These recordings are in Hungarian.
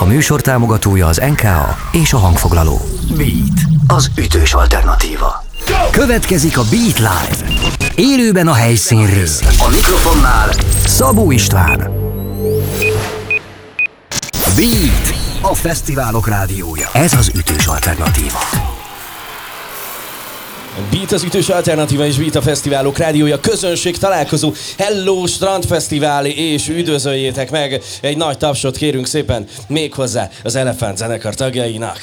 A műsor támogatója az NKA és a hangfoglaló. Beat, az ütős alternatíva. Következik a Beat Live. Élőben a helyszínről. A mikrofonnál Szabó István. Beat, a fesztiválok rádiója. Ez az ütős alternatíva. Beat az ütős alternatíva és Beat a fesztiválok rádiója, közönség találkozó, Hello Strandfesztivál és üdvözöljétek meg, egy nagy tapsot kérünk szépen méghozzá az Elefánt zenekar tagjainak.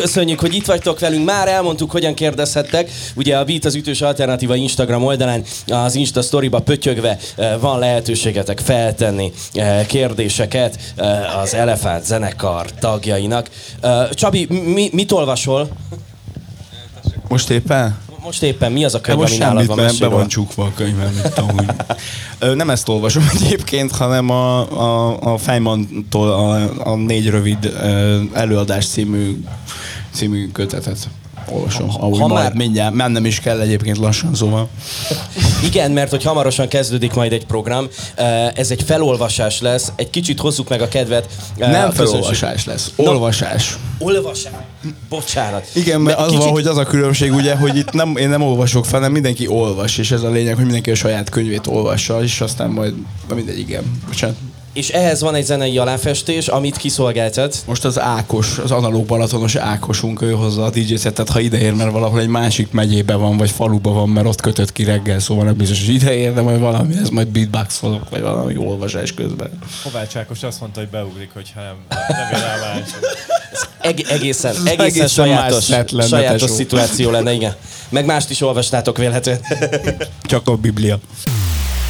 Köszönjük, hogy itt vagytok velünk. Már elmondtuk, hogyan kérdezhettek. Ugye a Beat az ütős alternatíva Instagram oldalán az Insta Storyba pötyögve eh, van lehetőségetek feltenni eh, kérdéseket eh, az Elefánt zenekar tagjainak. Csabi, mi, mit olvasol? Most éppen? Most éppen mi az a könyv, most ami nálad van? be van csukva a könyvem, mint ahogy. Nem ezt olvasom egyébként, hanem a, a, a Feynmantól a, a négy rövid előadás című, című kötetet olvasom. Ha, ahogy ha majd már... mindjárt, mennem is kell egyébként lassan, szóval. Igen, mert hogy hamarosan kezdődik majd egy program, ez egy felolvasás lesz, egy kicsit hozzuk meg a kedvet. Nem a felolvasás lesz, olvasás. No, olvasás. Bocsánat. Igen, mert az kicsit... van, hogy az a különbség, ugye, hogy itt nem, én nem olvasok fel, hanem mindenki olvas, és ez a lényeg, hogy mindenki a saját könyvét olvassa, és aztán majd, na mindegy, igen. Bocsánat és ehhez van egy zenei aláfestés, amit kiszolgáltat. Most az Ákos, az analóg balatonos Ákosunk, ő hozza a DJ setet, ha ideér, mert valahol egy másik megyébe van, vagy faluba van, mert ott kötött ki reggel, szóval nem biztos, hogy ideér, de majd valami, ez majd beatboxolok, vagy valami olvasás közben. Kovács Ákos azt mondta, hogy beugrik, hogyha nem, nem rá Eg- egészen, egészen, egészen sajátos, lenne, sajátos szituáció lenne, igen. Meg mást is olvastátok vélhetően. Csak a Biblia.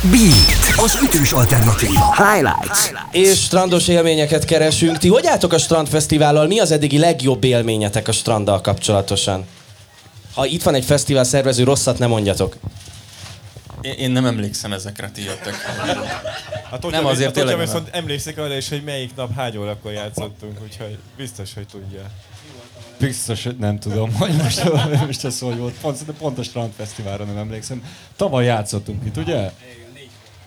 Beat, az ütős alternatíva. Highlights. És strandos élményeket keresünk. Ti hogy álltok a strandfesztivállal? Mi az eddigi legjobb élményetek a stranddal kapcsolatosan? Ha itt van egy fesztivál szervező, rosszat nem mondjatok. Én, én nem emlékszem ezekre, ti jöttek. Hát, nem azért tényleg. viszont emlékszik arra is, hogy melyik nap hány órakor játszottunk, úgyhogy biztos, hogy tudja. Biztos, hogy nem tudom, hogy most, most ez hogy volt. Pont, pont a Strandfesztiválra nem emlékszem. Tavaly játszottunk itt, ugye?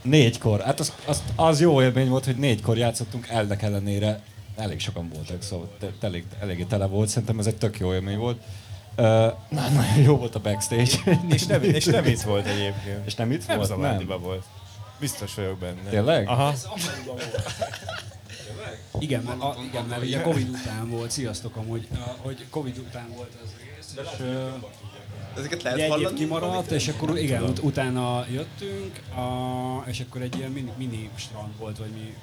Négykor. Hát az, az, az jó élmény volt, hogy négykor játszottunk, elnek ellenére elég sokan voltak, szóval te, elég, eléggé tele volt, szerintem ez egy tök jó élmény volt. Uh, na, nagyon jó volt a backstage. és, nem, és nem itt volt egyébként. És nem itt nem volt? Nem, volt. Biztos vagyok benne. Tényleg? Aha. Igen, mert, a, igen, mert ugye Covid után volt, sziasztok amúgy, hogy Covid után volt az egész, és, Ezeket lehet egy hallani? kimaradt, és akkor igen, ut- utána jöttünk, a, és akkor egy ilyen mini, mini strand volt, vagy mi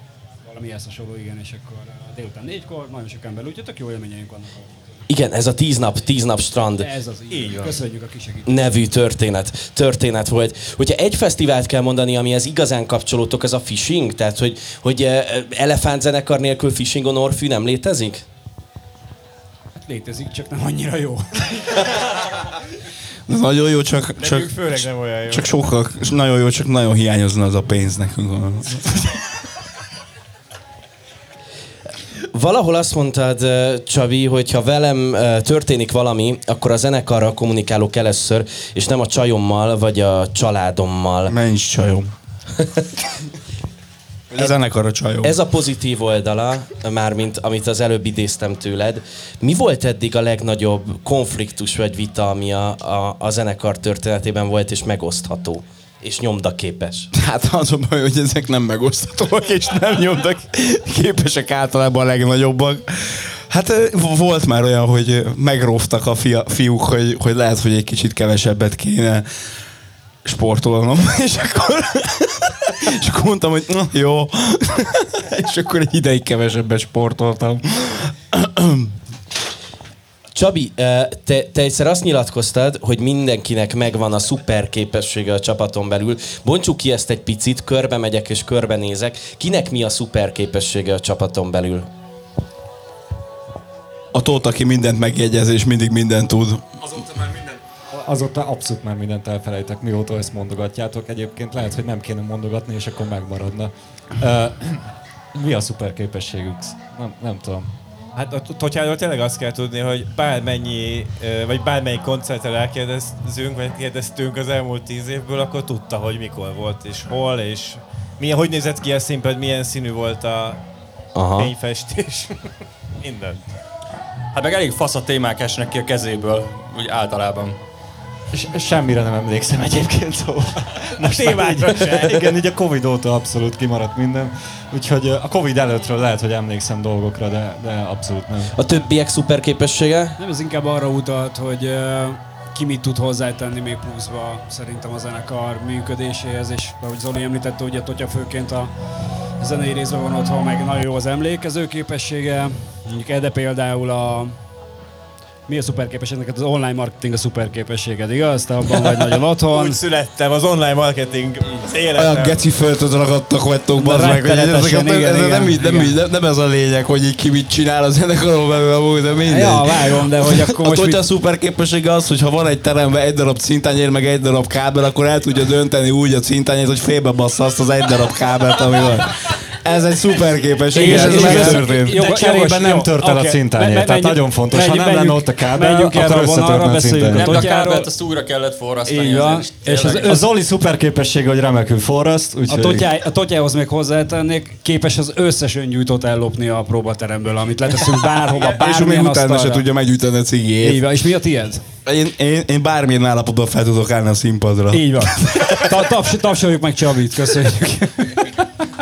valami ezt hasonló, igen, és akkor délután négykor nagyon sok ember, úgyhogy tök jó élményeink vannak. Igen, ez a tíz nap, tíz nap strand. Ez az így. így Köszönjük a kisegítést. Nevű történet, történet volt. Hogyha egy fesztivált kell mondani, amihez igazán kapcsolódtok, az a fishing? Tehát, hogy, hogy elefánt zenekar nélkül fishingon orfű nem létezik? Létezik, csak nem annyira jó. Nagyon jó, csak, Nekünk csak, főleg nem olyan jó. csak sokkal, nagyon jó, csak nagyon hiányozna az a pénz nekünk. Valahol azt mondtad, Csabi, hogy ha velem történik valami, akkor a zenekarral kommunikálok először, és nem a csajommal, vagy a családommal. Menj csajom. Ez ennek a csajom. Ez a pozitív oldala, mármint amit az előbb idéztem tőled. Mi volt eddig a legnagyobb konfliktus vagy vita, ami a, a, a zenekar történetében volt és megosztható? és nyomdaképes. Hát az a baj, hogy ezek nem megoszthatóak, és nem nyomdak képesek általában a legnagyobbak. Hát volt már olyan, hogy megróftak a fia, fiúk, hogy, hogy lehet, hogy egy kicsit kevesebbet kéne sportolnom, és akkor, és akkor mondtam, hogy na, jó, és akkor egy ideig kevesebbet sportoltam. Csabi, te, te egyszer azt nyilatkoztad, hogy mindenkinek megvan a szuper képessége a csapaton belül. Bontsuk ki ezt egy picit, körbe megyek és körbe nézek. Kinek mi a szuper képessége a csapaton belül? A Tóth, aki mindent megjegyez és mindig mindent tud. Azóta már minden azóta abszolút már mindent elfelejtek, mióta ezt mondogatjátok. Egyébként lehet, hogy nem kéne mondogatni, és akkor megmaradna. Uh, mi a szuper képességük? Nem, nem tudom. Hát a Totyáról tényleg azt kell tudni, hogy bármennyi, vagy bármennyi koncertre elkérdezünk, vagy kérdeztünk az elmúlt tíz évből, akkor tudta, hogy mikor volt, és hol, és Milyen, hogy nézett ki a színpad, milyen színű volt a Aha. fényfestés. Minden. Hát meg elég fasz a témák esnek ki a kezéből, úgy általában. Semmire nem emlékszem egyébként, szóval. Most témákra se. Igen, így a Covid óta abszolút kimaradt minden. Úgyhogy a Covid előttről lehet, hogy emlékszem dolgokra, de, de abszolút nem. A többiek szuper képessége? Nem, ez inkább arra utalt, hogy uh, ki mit tud hozzátenni még pluszba szerintem a zenekar működéséhez, és ahogy Zoli említette, ugye Totya főként a zenei részben van otthon, meg nagyon jó az emlékező képessége. Mondjuk Ede például a mi a szuperképességnek? Az online marketing a szuperképességed, igaz? Te abban vagy nagyon otthon. Úgy születtem, az online marketing az életem. Olyan geci földhöz ragadtak vagytok, bazd meg, hogy ezeket, igen, ez, igen, nem, így, nem, így, nem, nem, ez a lényeg, hogy így ki mit csinál az zenekaron belül amúgy, de mindegy. Ja, vágom, de hogy akkor most... A mit... szuperképessége az, hogy ha van egy teremben egy darab cintányér, meg egy darab kábel, akkor el tudja dönteni úgy a cintányért, hogy félbe bassza azt az egy darab kábelt, ami van. Ez egy szuper képesség, és ez megtörtént. Jó, cserében nem tört el a cintányért, tehát nagyon fontos. Ha nem lenne ott a kábel, akkor összetörne a cintányért. Nem, a kábelt azt újra kellett forrasztani. Így van. És az, az Zoli szuper képessége, hogy remekül forraszt. A, totyához még hozzátennék, képes az összes öngyújtót ellopni a próbateremből, amit leteszünk bárhova, bármilyen És még utána se tudja meggyújtani a cigét. Így van. És mi a tiéd? Én, én, én bármilyen állapotban fel tudok állni a színpadra. Így van. Ta, tapsoljuk meg Csabit, köszönjük.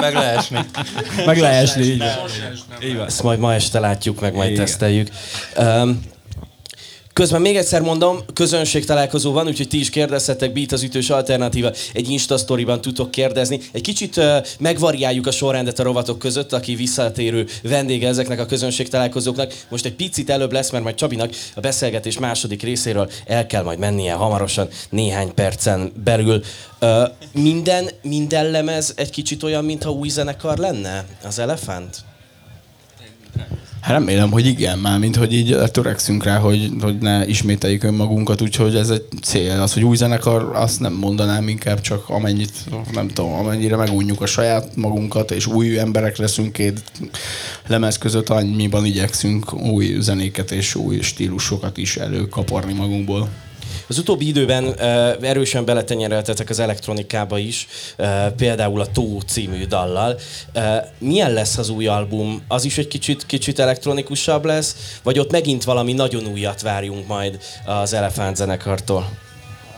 Meg leesni. Meg leesni, így van. Ezt majd ma este látjuk, meg majd Igen. teszteljük. Um, Közben még egyszer mondom, közönség találkozó van, úgyhogy ti is kérdezhetek, Beat az ütős alternatíva, egy Insta sztoriban tudtok kérdezni. Egy kicsit uh, megvariáljuk a sorrendet a rovatok között, aki visszatérő vendége ezeknek a közönség találkozóknak. Most egy picit előbb lesz, mert majd Csabinak a beszélgetés második részéről el kell majd mennie hamarosan, néhány percen belül. Uh, minden, minden lemez egy kicsit olyan, mintha új zenekar lenne? Az Elefánt? Hát remélem, hogy igen, már mint hogy így törekszünk rá, hogy, hogy ne ismételjük önmagunkat, úgyhogy ez egy cél. Az, hogy új zenekar, azt nem mondanám inkább, csak amennyit, nem tudom, amennyire megunjuk a saját magunkat, és új emberek leszünk két lemez között, annyiban igyekszünk új zenéket és új stílusokat is előkaparni magunkból. Az utóbbi időben uh, erősen beletenyereltetek az elektronikába is, uh, például a Tó című dallal. Uh, milyen lesz az új album? Az is egy kicsit, kicsit elektronikusabb lesz, vagy ott megint valami nagyon újat várjunk majd az Elefánt zenekartól?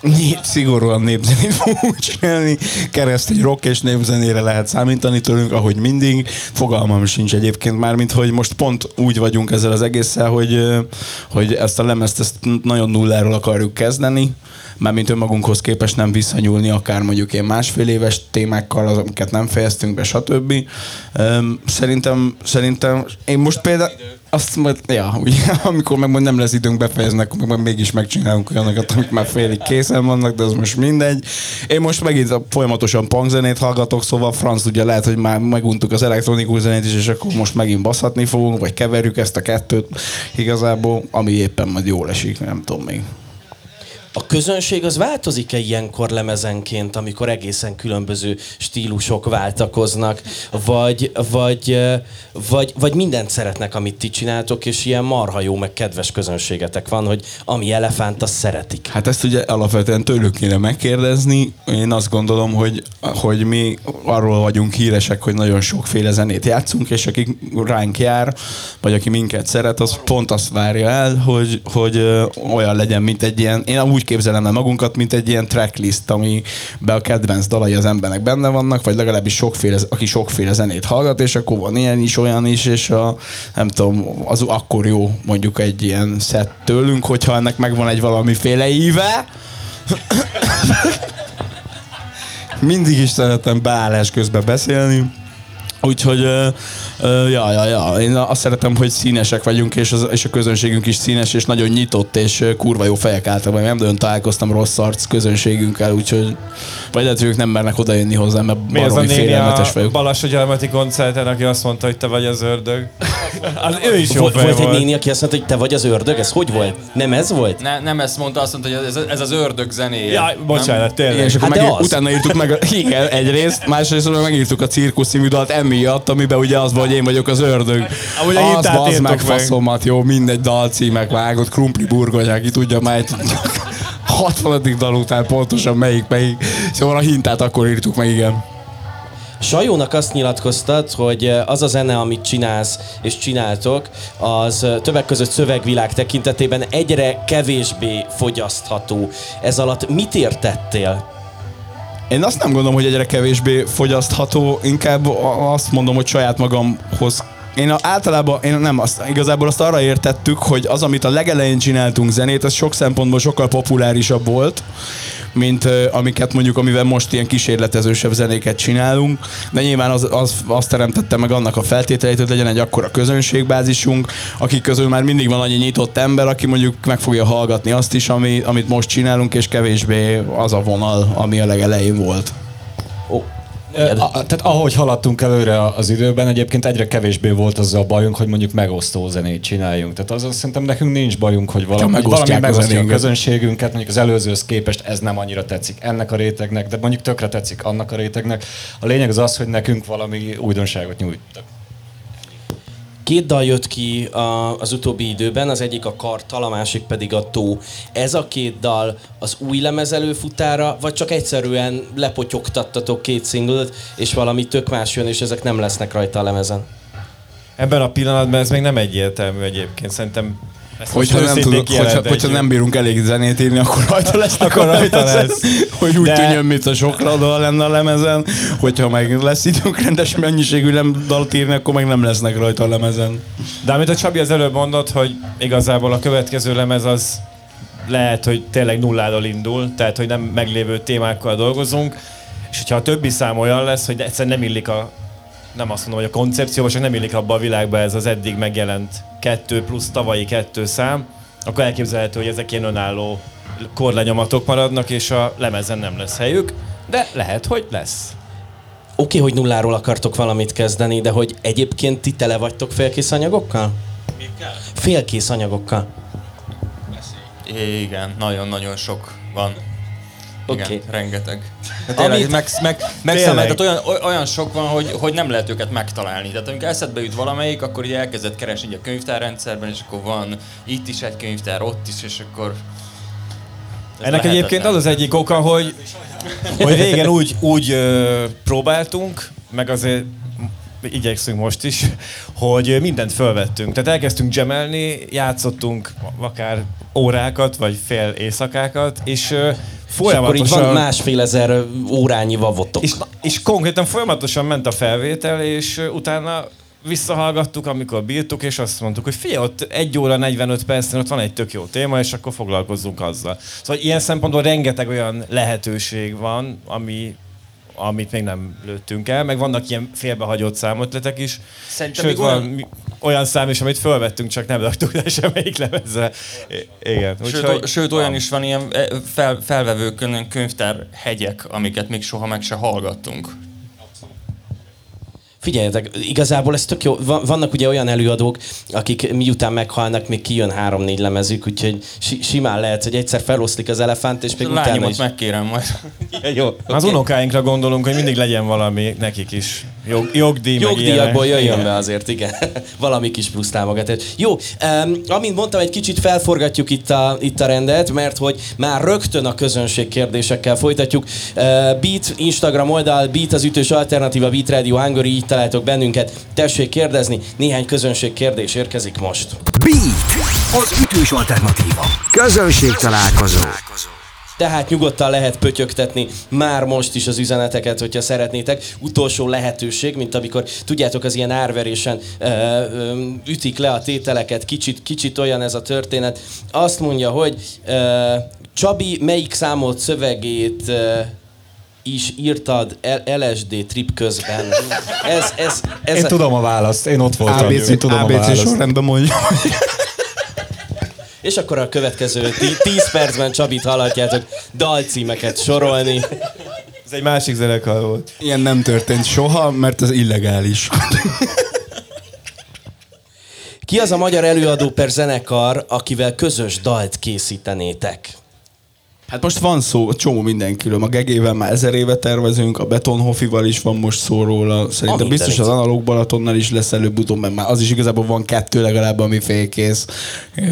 Nép, szigorúan népzenét fogunk csinálni. Kereszt egy rock és népzenére lehet számítani tőlünk, ahogy mindig. Fogalmam sincs egyébként már, mint hogy most pont úgy vagyunk ezzel az egésszel, hogy, hogy ezt a lemezt ezt nagyon nulláról akarjuk kezdeni mármint önmagunkhoz képest nem visszanyúlni, akár mondjuk ilyen másfél éves témákkal, az, amiket nem fejeztünk be, stb. Szerintem, szerintem én most például azt majd, ja, amikor meg nem lesz időnk befejezni, akkor meg mégis megcsinálunk olyanokat, amik már félig készen vannak, de az most mindegy. Én most megint folyamatosan punkzenét hallgatok, szóval franc ugye lehet, hogy már meguntuk az elektronikus zenét is, és akkor most megint baszhatni fogunk, vagy keverjük ezt a kettőt igazából, ami éppen majd jól esik, nem tudom még. A közönség az változik-e ilyenkor lemezenként, amikor egészen különböző stílusok váltakoznak, vagy, vagy, vagy, vagy mindent szeretnek, amit ti csináltok, és ilyen marha jó, meg kedves közönségetek van, hogy ami elefánt, azt szeretik. Hát ezt ugye alapvetően tőlük kéne megkérdezni. Én azt gondolom, hogy, hogy mi arról vagyunk híresek, hogy nagyon sokféle zenét játszunk, és aki ránk jár, vagy aki minket szeret, az pont azt várja el, hogy, hogy olyan legyen, mint egy ilyen, én úgy képzelem el magunkat, mint egy ilyen tracklist, be a kedvenc dalai az embernek benne vannak, vagy legalábbis sokféle, aki sokféle zenét hallgat, és akkor van ilyen is, olyan is, és a, nem tudom, az akkor jó mondjuk egy ilyen szett tőlünk, hogyha ennek megvan egy valamiféle íve. Mindig is szeretem beállás közben beszélni. Úgyhogy, uh, uh, ja, ja, ja, én azt szeretem, hogy színesek vagyunk, és, az, és a közönségünk is színes, és nagyon nyitott, és kurva jó fejek általában. Nem nagyon találkoztam rossz arc közönségünkkel, úgyhogy vagy lehet, hogy ők nem mernek odajönni hozzám, mert Mi az a félelmetes vagyok. Balas Gyarmati koncerten, aki azt mondta, hogy te vagy az ördög. az, ő is jó volt, volt egy néni, aki azt mondta, hogy te vagy az ördög? Ez hogy volt? Nem ez volt? Ne, nem ezt mondta, azt mondta, hogy ez, ez az ördög zenéje. Ja, bocsánat, tényleg. Igen, és akkor hát meg, utána írtuk meg, igen, egyrészt, másrészt meg megírtuk a cirkusz című dalt emiatt, amiben ugye az hogy én vagyok az ördög. Amúgy az az meg faszomat, jó, mindegy dalcímek vágott, krumpli burgonyák, ki tudja, már 60. dal után pontosan melyik, melyik. Szóval a hintát akkor írtuk meg, igen. Sajónak azt nyilatkoztat, hogy az a zene, amit csinálsz és csináltok, az többek között szövegvilág tekintetében egyre kevésbé fogyasztható. Ez alatt mit értettél? Én azt nem gondolom, hogy egyre kevésbé fogyasztható, inkább azt mondom, hogy saját magamhoz én a, általában, én nem, azt, igazából azt arra értettük, hogy az, amit a legelején csináltunk zenét, az sok szempontból sokkal populárisabb volt, mint uh, amiket mondjuk, amivel most ilyen kísérletezősebb zenéket csinálunk, de nyilván az, az, azt teremtette meg annak a feltételeit, hogy legyen egy akkora közönségbázisunk, akik közül már mindig van annyi nyitott ember, aki mondjuk meg fogja hallgatni azt is, ami, amit most csinálunk, és kevésbé az a vonal, ami a legelején volt. Oh. A, tehát ahogy haladtunk előre az időben, egyébként egyre kevésbé volt az a bajunk, hogy mondjuk megosztó zenét csináljunk. Tehát az, azt szerintem nekünk nincs bajunk, hogy valami, valami megosztja a, a közönségünket, mondjuk az előzőhöz képest ez nem annyira tetszik ennek a rétegnek, de mondjuk tökre tetszik annak a rétegnek. A lényeg az az, hogy nekünk valami újdonságot nyújtak. Két dal jött ki a, az utóbbi időben, az egyik a Kartal, a másik pedig a Tó. Ez a két dal az új lemez előfutára, vagy csak egyszerűen lepotyogtattatok két szinglet, és valami tök más jön, és ezek nem lesznek rajta a lemezen? Ebben a pillanatban ez még nem egyértelmű egyébként. Szerintem ezt hogyha nem, tudok, hogyha, hogyha nem bírunk elég zenét írni, akkor rajta lesz, akkor rajta lesz. Hogy úgy De... tűnjön, mint a sok dal lenne a lemezen, hogyha meg lesz időnk rendes mennyiségű nem dalt írni, akkor meg nem lesznek rajta a lemezen. De amit a Csabi az előbb mondott, hogy igazából a következő lemez az lehet, hogy tényleg nulláról indul, tehát hogy nem meglévő témákkal dolgozunk, és hogyha a többi szám olyan lesz, hogy egyszerűen nem illik a nem azt mondom, hogy a koncepcióba, csak nem illik abba a világba ez az eddig megjelent kettő plusz tavalyi kettő szám, akkor elképzelhető, hogy ezek ilyen önálló korlenyomatok maradnak, és a lemezen nem lesz helyük, de lehet, hogy lesz. Oké, okay, hogy nulláról akartok valamit kezdeni, de hogy egyébként ti tele vagytok félkész anyagokkal? Mikkel? Félkész anyagokkal. Igen, nagyon-nagyon sok van. Igen, okay. rengeteg. De tényleg, Amit... meg, meg, meg tehát olyan, olyan sok van, hogy, hogy nem lehet őket megtalálni. Tehát amikor eszedbe jut valamelyik, akkor így elkezded keresni a könyvtárrendszerben, és akkor van itt is egy könyvtár, ott is, és akkor ennek egyébként az az egyik oka, hogy, hogy régen úgy, úgy ö, próbáltunk, meg azért igyekszünk most is, hogy mindent felvettünk. Tehát elkezdtünk gemelni, játszottunk akár órákat, vagy fél éjszakákat, és folyamatosan... És akkor így van másfél ezer órányi vavotok. És, és konkrétan folyamatosan ment a felvétel, és utána visszahallgattuk, amikor bírtuk, és azt mondtuk, hogy fia, ott egy óra 45 percen ott van egy tök jó téma, és akkor foglalkozzunk azzal. Szóval ilyen szempontból rengeteg olyan lehetőség van, ami, amit még nem lőttünk el, meg vannak ilyen félbehagyott számotletek is. Szerintem Sőt, van olyan... olyan szám is, amit felvettünk, csak nem raktuk le semmelyik lemezre. Igen. Sőt, Úgyhogy, sőt olyan is van, ilyen e, fel, felvevő könyvtár hegyek, amiket még soha meg se hallgattunk. Figyeljetek, igazából ez tök jó. Vannak ugye olyan előadók, akik miután meghalnak, még kijön három-négy lemezük, úgyhogy simán lehet, hogy egyszer feloszlik az elefánt, és még utána is... megkérem majd. ja, jó, okay. Az unokáinkra gondolunk, hogy mindig legyen valami nekik is. Jog, jogdíj, Jogdíjakból jöjjön be azért, igen. valami kis plusz támogatás. Jó, um, amint mondtam, egy kicsit felforgatjuk itt a, itt a rendet, mert hogy már rögtön a közönség kérdésekkel folytatjuk. Uh, Beat Instagram oldal, Beat az ütős alternatíva, Beat Radio Hungary, így találtok bennünket. Tessék kérdezni, néhány közönség kérdés érkezik most. Beat, az ütős alternatíva. Közönség találkozó. Tehát nyugodtan lehet pötyögtetni már most is az üzeneteket, hogyha szeretnétek. Utolsó lehetőség, mint amikor tudjátok, az ilyen árverésen ö, ö, ütik le a tételeket, kicsit, kicsit olyan ez a történet. Azt mondja, hogy ö, Csabi melyik számolt szövegét ö, is írtad LSD trip közben. Ez, ez, ez én a... tudom a választ, én ott voltam. ABC, ABC a választ. sorrendben mondja. És akkor a következő 10 percben Csabit hallhatjátok dalcímeket sorolni. Ez egy másik zenekar volt. Ilyen nem történt soha, mert ez illegális. Ki az a magyar előadó per zenekar, akivel közös dalt készítenétek? Hát most van szó, csomó mindenkiről. A Gegével már ezer éve tervezünk, a Betonhofival is van most szó róla. Szerintem biztos az Analóg Balatonnal is lesz előbb-utóbb, mert már az is igazából van kettő legalább, ami félkész.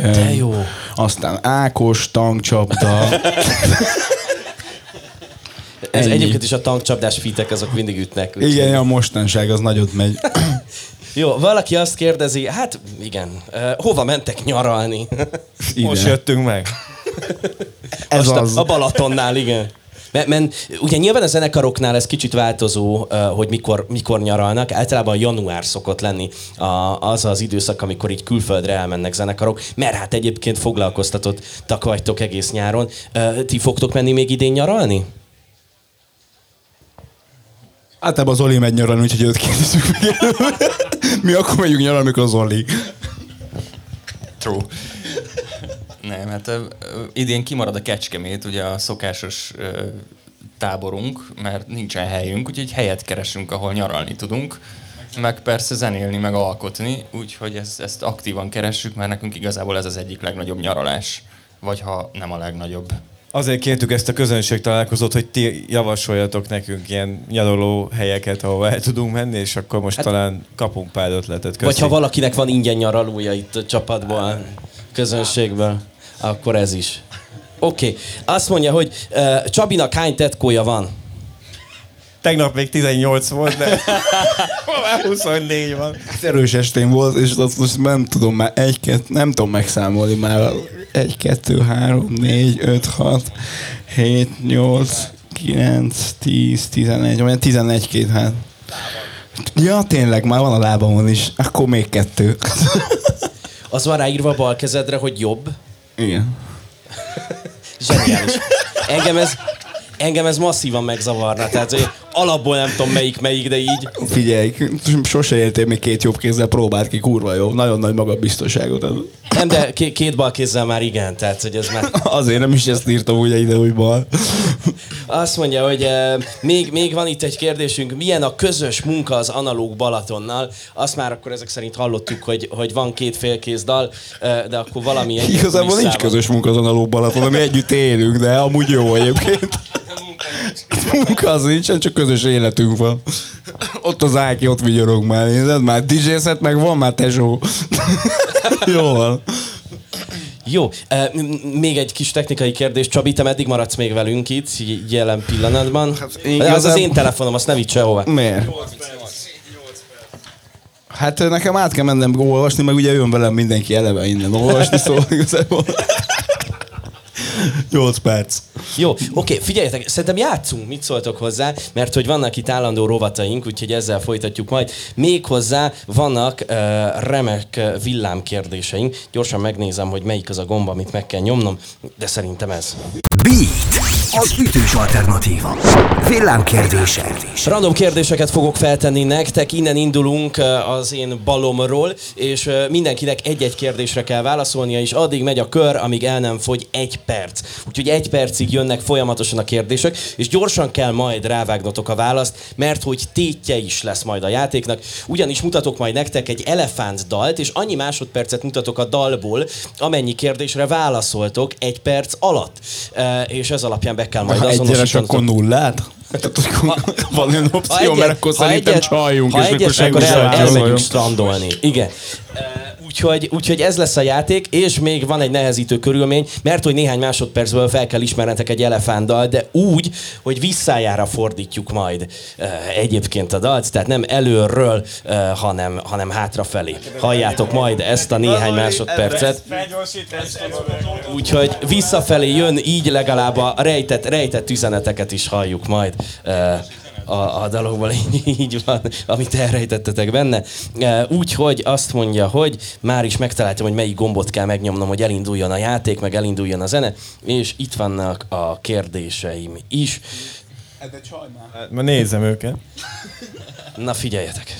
De jó. Aztán Ákos, tankcsapda. Ez egyébként is a tankcsapdás fitek, azok mindig ütnek. Igen, a mostanság az nagyot megy. Jó, valaki azt kérdezi, hát igen, uh, hova mentek nyaralni? Most jöttünk meg. Ez Most az. A, a Balatonnál, igen. Mert, mert ugye nyilván a zenekaroknál ez kicsit változó, hogy mikor, mikor nyaralnak. Általában január szokott lenni a, az az időszak, amikor így külföldre elmennek zenekarok, mert hát egyébként foglalkoztatottak vagytok egész nyáron. Ti fogtok menni még idén nyaralni? Általában az Oli megy nyaralni, úgyhogy őt kérdezzük meg. Mi akkor megyünk nyaralni, amikor az Oli. True. Nem, hát uh, idén kimarad a Kecskemét, ugye a szokásos uh, táborunk, mert nincsen helyünk, úgyhogy helyet keresünk, ahol nyaralni tudunk, meg persze zenélni, meg alkotni, úgyhogy ezt, ezt aktívan keressük, mert nekünk igazából ez az egyik legnagyobb nyaralás, vagy ha nem a legnagyobb. Azért kértük ezt a közönség találkozót, hogy ti javasoljatok nekünk ilyen nyaraló helyeket, ahol el tudunk menni, és akkor most hát, talán kapunk pár ötletet. Köszi. Vagy ha valakinek van ingyen nyaralója itt a csapatból, közönségből akkor ez is. Oké. Okay. Azt mondja, hogy uh, Csabinak hány tetkója van? Tegnap még 18 volt, de már 24 van. Ez erős estén volt, és azt most nem tudom már egy, két, nem tudom megszámolni már. Egy, kettő, három, négy, öt, hat, hét, nyolc, kilenc, tíz, tizenegy, olyan tizenegy két hát. Ja, tényleg, már van a lábamon is. Akkor még kettő. Az van ráírva a bal kezedre, hogy jobb? Igen. Zseniális. Engem ez, engem ez masszívan megzavarna. Tehát, hogy alapból nem tudom melyik melyik, de így. Figyelj, sose éltél még két jobb kézzel, próbált ki, kurva jó. Nagyon nagy magabiztosságot. Nem, de két bal kézzel már igen, tehát hogy ez már... Azért nem is ezt írtam ugye ide, hogy bal. Azt mondja, hogy uh, még, még van itt egy kérdésünk, milyen a közös munka az analóg Balatonnal? Azt már akkor ezek szerint hallottuk, hogy, hogy van két félkész dal, uh, de akkor valami... Igazából nincs közös munka az analóg Balaton, mi együtt élünk, de amúgy jó egyébként. Munka az nincsen, csak közös életünk van. Ott az Áki, ott vigyorog már, nézed? Már dj meg van már tesó. Jó van. Jó, még egy kis technikai kérdés. Csabi, te meddig maradsz még velünk itt, jelen pillanatban? Hát, igazán... Az az én telefonom, azt ne vitt sehova. Miért? Hát nekem át kell mennem olvasni, meg ugye jön velem mindenki eleve innen olvasni, szóval igazából... 8 perc. Jó, oké, figyeljetek, szerintem játszunk, mit szóltok hozzá, mert hogy vannak itt állandó rovataink, úgyhogy ezzel folytatjuk majd. Még hozzá vannak uh, remek villámkérdéseink. Gyorsan megnézem, hogy melyik az a gomba, amit meg kell nyomnom, de szerintem ez. Beat, az ütős alternatíva. Villámkérdése. Random kérdéseket fogok feltenni nektek, innen indulunk az én balomról, és mindenkinek egy-egy kérdésre kell válaszolnia, és addig megy a kör, amíg el nem fogy egy perc. Úgyhogy egy percig jönnek folyamatosan a kérdések, és gyorsan kell majd rávágnotok a választ, mert hogy tétje is lesz majd a játéknak. Ugyanis mutatok majd nektek egy elefánt dalt, és annyi másodpercet mutatok a dalból, amennyi kérdésre válaszoltok egy perc alatt. És ez alapján be kell majd ha azonosítani. akkor nullát? van olyan opció, mert akkor szerintem csaljunk, ha és egyet, akkor el, elmegyünk strandolni. Igen. Úgyhogy, úgyhogy ez lesz a játék, és még van egy nehezítő körülmény, mert hogy néhány másodpercből fel kell ismernetek egy elefántdal, de úgy, hogy visszájára fordítjuk majd egyébként a dalt, tehát nem előről, hanem, hanem hátrafelé. Halljátok majd ezt a néhány másodpercet. Úgyhogy visszafelé jön, így legalább a rejtett, rejtett üzeneteket is halljuk majd. A, a dalokból, így van, amit elrejtettetek benne. E, úgyhogy azt mondja, hogy már is megtaláltam, hogy melyik gombot kell megnyomnom, hogy elinduljon a játék, meg elinduljon a zene, és itt vannak a kérdéseim is. De csaj már. Ma nézem őket. Na figyeljetek.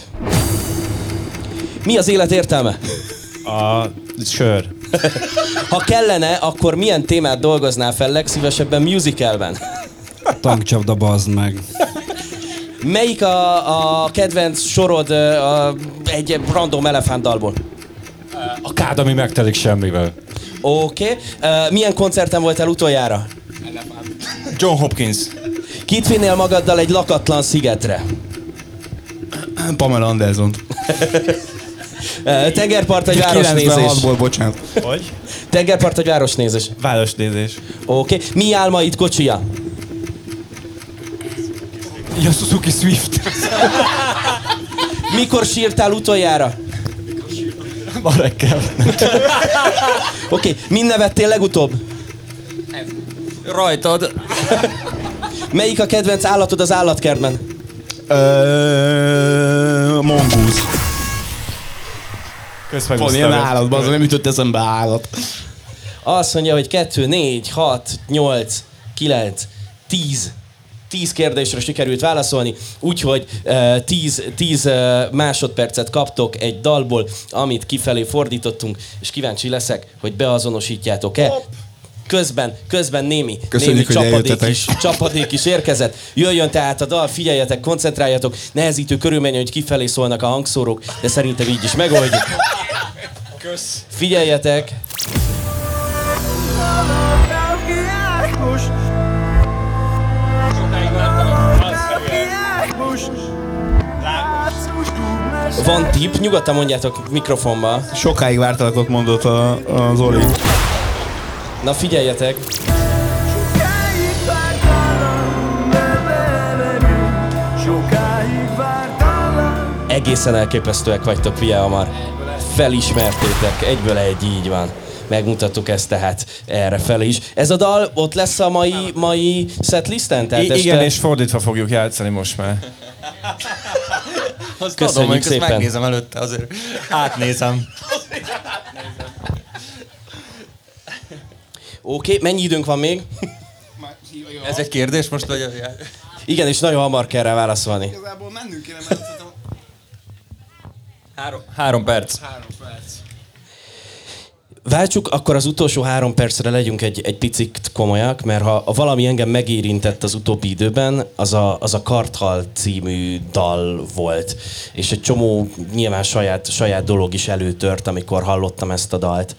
Mi az élet értelme? A sör. Ha kellene, akkor milyen témát dolgoznál fel legszívesebben musicalben? Tankcsapda, bazd meg. Melyik a, a kedvenc sorod a, egy random elefántdalból? A kád, ami megtelik semmivel. Oké. Okay. Uh, milyen koncerten voltál utoljára? John Hopkins. Kit vinnél magaddal egy lakatlan szigetre? Pamela Anderson. Tengerpart vagy városnézés? 96-ból, bocsánat. Hogy? Tengerpart vagy városnézés? Városnézés. Oké. Okay. Mi itt kocsia? Ja, Suzuki Swift. Mikor sírtál utoljára? Ma reggel. Oké, okay. mind nevettél legutóbb? Rajtad. Melyik a kedvenc állatod az állatkertben? Ö, mongoose. Kösz Van ilyen állat, az nem ütött eszembe állat. Azt mondja, hogy 2, 4, 6, 8, 9, 10. 10 kérdésre sikerült válaszolni, úgyhogy uh, 10, 10 uh, másodpercet kaptok egy dalból, amit kifelé fordítottunk, és kíváncsi leszek, hogy beazonosítjátok-e. Közben, közben némi, Köszönjük, némi csapadék, is, csapadék is érkezett. Jöjjön tehát a dal, figyeljetek, koncentráljatok. Nehezítő körülmény, hogy kifelé szólnak a hangszórók, de szerintem így is megoldjuk. Kösz. Figyeljetek, van tip, nyugodtan mondjátok mikrofonba. Sokáig vártalak ott mondott a, a Zoli. Na figyeljetek. Egészen elképesztőek vagytok, Pia Amar. Felismertétek, egyből egy így van. Megmutattuk ezt tehát erre fel is. Ez a dal ott lesz a mai, mai setlisten? Tehát I- igen, és fordítva fogjuk játszani most már. Azt Köszönjük adom, szépen. megnézem előtte, azért átnézem. Oké, okay, mennyi időnk van még? Ez egy kérdés most, vagy? Igen, és nagyon hamar kell rá válaszolni. Igazából mennünk kéne, mert Három, három perc. Váltsuk akkor az utolsó három percre legyünk egy, egy picit komolyak, mert ha valami engem megérintett az utóbbi időben, az a, az a Karthal című dal volt. És egy csomó nyilván saját, saját dolog is előtört, amikor hallottam ezt a dalt.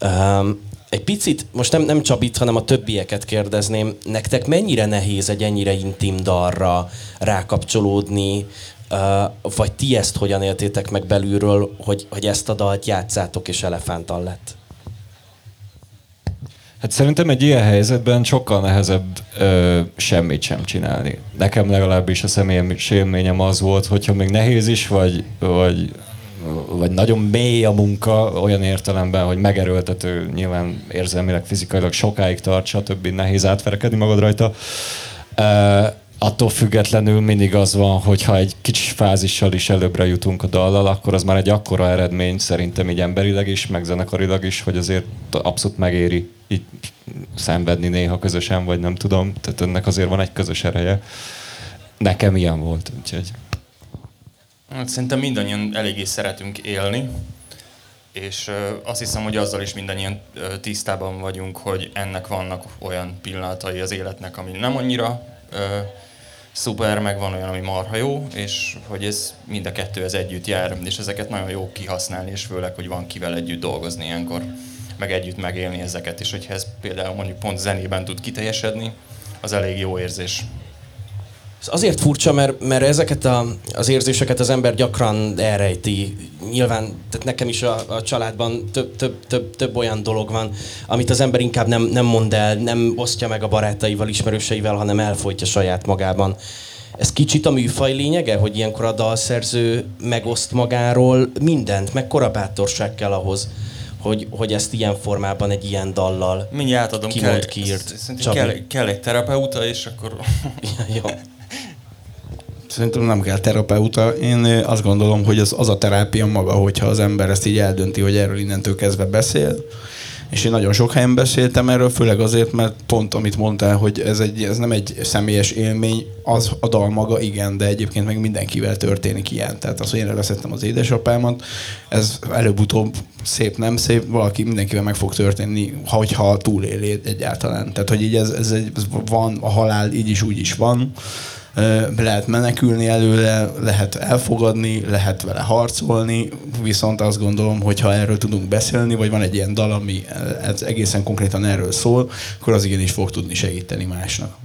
Um, egy picit, most nem, nem Csabit, hanem a többieket kérdezném, nektek mennyire nehéz egy ennyire intim dalra rákapcsolódni, vagy ti ezt hogyan éltétek meg belülről, hogy, hogy ezt a dalt játszátok és elefántal lett? Hát szerintem egy ilyen helyzetben sokkal nehezebb ö, semmit sem csinálni. Nekem legalábbis a személyes élményem az volt, hogyha még nehéz is, vagy, vagy, vagy nagyon mély a munka, olyan értelemben, hogy megerőltető, nyilván érzelmileg, fizikailag sokáig tart, stb. nehéz átverekedni magad rajta. Attól függetlenül mindig az van, hogy ha egy kicsi fázissal is előbbre jutunk a dallal, akkor az már egy akkora eredmény szerintem így emberileg is, meg zenekarilag is, hogy azért abszolút megéri így szenvedni néha közösen, vagy nem tudom. Tehát ennek azért van egy közös ereje. Nekem ilyen volt, úgyhogy... Hát szerintem mindannyian eléggé szeretünk élni, és azt hiszem, hogy azzal is mindannyian tisztában vagyunk, hogy ennek vannak olyan pillanatai az életnek, ami nem annyira szuper, meg van olyan, ami marha jó, és hogy ez mind a kettő ez együtt jár, és ezeket nagyon jó kihasználni, és főleg, hogy van kivel együtt dolgozni ilyenkor, meg együtt megélni ezeket, és hogyha ez például mondjuk pont zenében tud kiteljesedni, az elég jó érzés. Ez azért furcsa, mert, mert ezeket a, az érzéseket az ember gyakran elrejti. Nyilván, tehát nekem is a, a családban több, több, több, több olyan dolog van, amit az ember inkább nem, nem mond el, nem osztja meg a barátaival, ismerőseivel, hanem elfolytja saját magában. Ez kicsit a műfaj lényege, hogy ilyenkor a dalszerző megoszt magáról mindent, mekkora bátorság kell ahhoz, hogy, hogy ezt ilyen formában egy ilyen dallal Mindjárt átadom, Ki kell, kiírt? Kell, kell egy terapeuta, és akkor Jó. Szerintem nem kell terapeuta. Én azt gondolom, hogy az, az a terápia maga, hogyha az ember ezt így eldönti, hogy erről innentől kezdve beszél. És én nagyon sok helyen beszéltem erről, főleg azért, mert pont amit mondtál, hogy ez, egy, ez nem egy személyes élmény, az a dal maga igen, de egyébként meg mindenkivel történik ilyen. Tehát az, hogy én elveszettem az édesapámat, ez előbb-utóbb szép, nem szép, valaki mindenkivel meg fog történni, ha- hogyha túléli egyáltalán. Tehát, hogy így ez, ez, egy, ez van, a halál így is úgy is van, lehet menekülni előle, lehet elfogadni, lehet vele harcolni, viszont azt gondolom, hogy ha erről tudunk beszélni, vagy van egy ilyen dal, ami ez egészen konkrétan erről szól, akkor az igenis fog tudni segíteni másnak.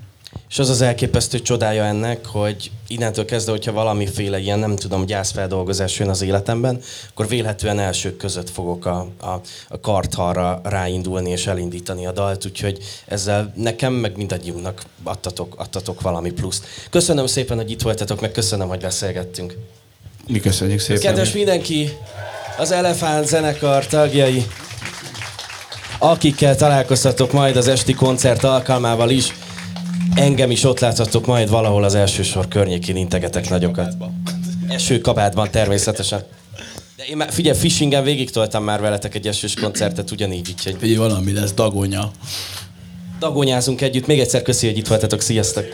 És az az elképesztő csodája ennek, hogy innentől kezdve, hogyha valamiféle ilyen, nem tudom, gyászfeldolgozás jön az életemben, akkor vélhetően elsők között fogok a, a, a kartharra ráindulni és elindítani a dalt, úgyhogy ezzel nekem, meg mindannyiunknak adtatok, adtatok valami pluszt. Köszönöm szépen, hogy itt voltatok, meg köszönöm, hogy beszélgettünk. Mi köszönjük szépen. Kedves mindenki, az Elefánt zenekar tagjai, akikkel találkoztatok majd az esti koncert alkalmával is, engem is ott láthatok majd valahol az első sor környékén integetek nagyokat. Eső kabátban természetesen. De én már, figyelj, fishingen végig toltam már veletek egy esős koncertet, ugyanígy, úgyhogy... Figyelj, valami lesz, dagonya. Dagonyázunk együtt. Még egyszer köszi, hogy itt voltatok. Sziasztok!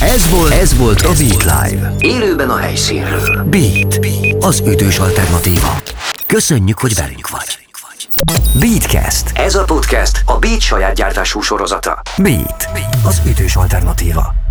Ez volt, ez volt a Beat Live. Élőben a helyszínről. Beat, az ütős alternatíva. Köszönjük, hogy velünk vagy. Beatcast. Ez a podcast a Beat saját gyártású sorozata. Beat, az ütős alternatíva.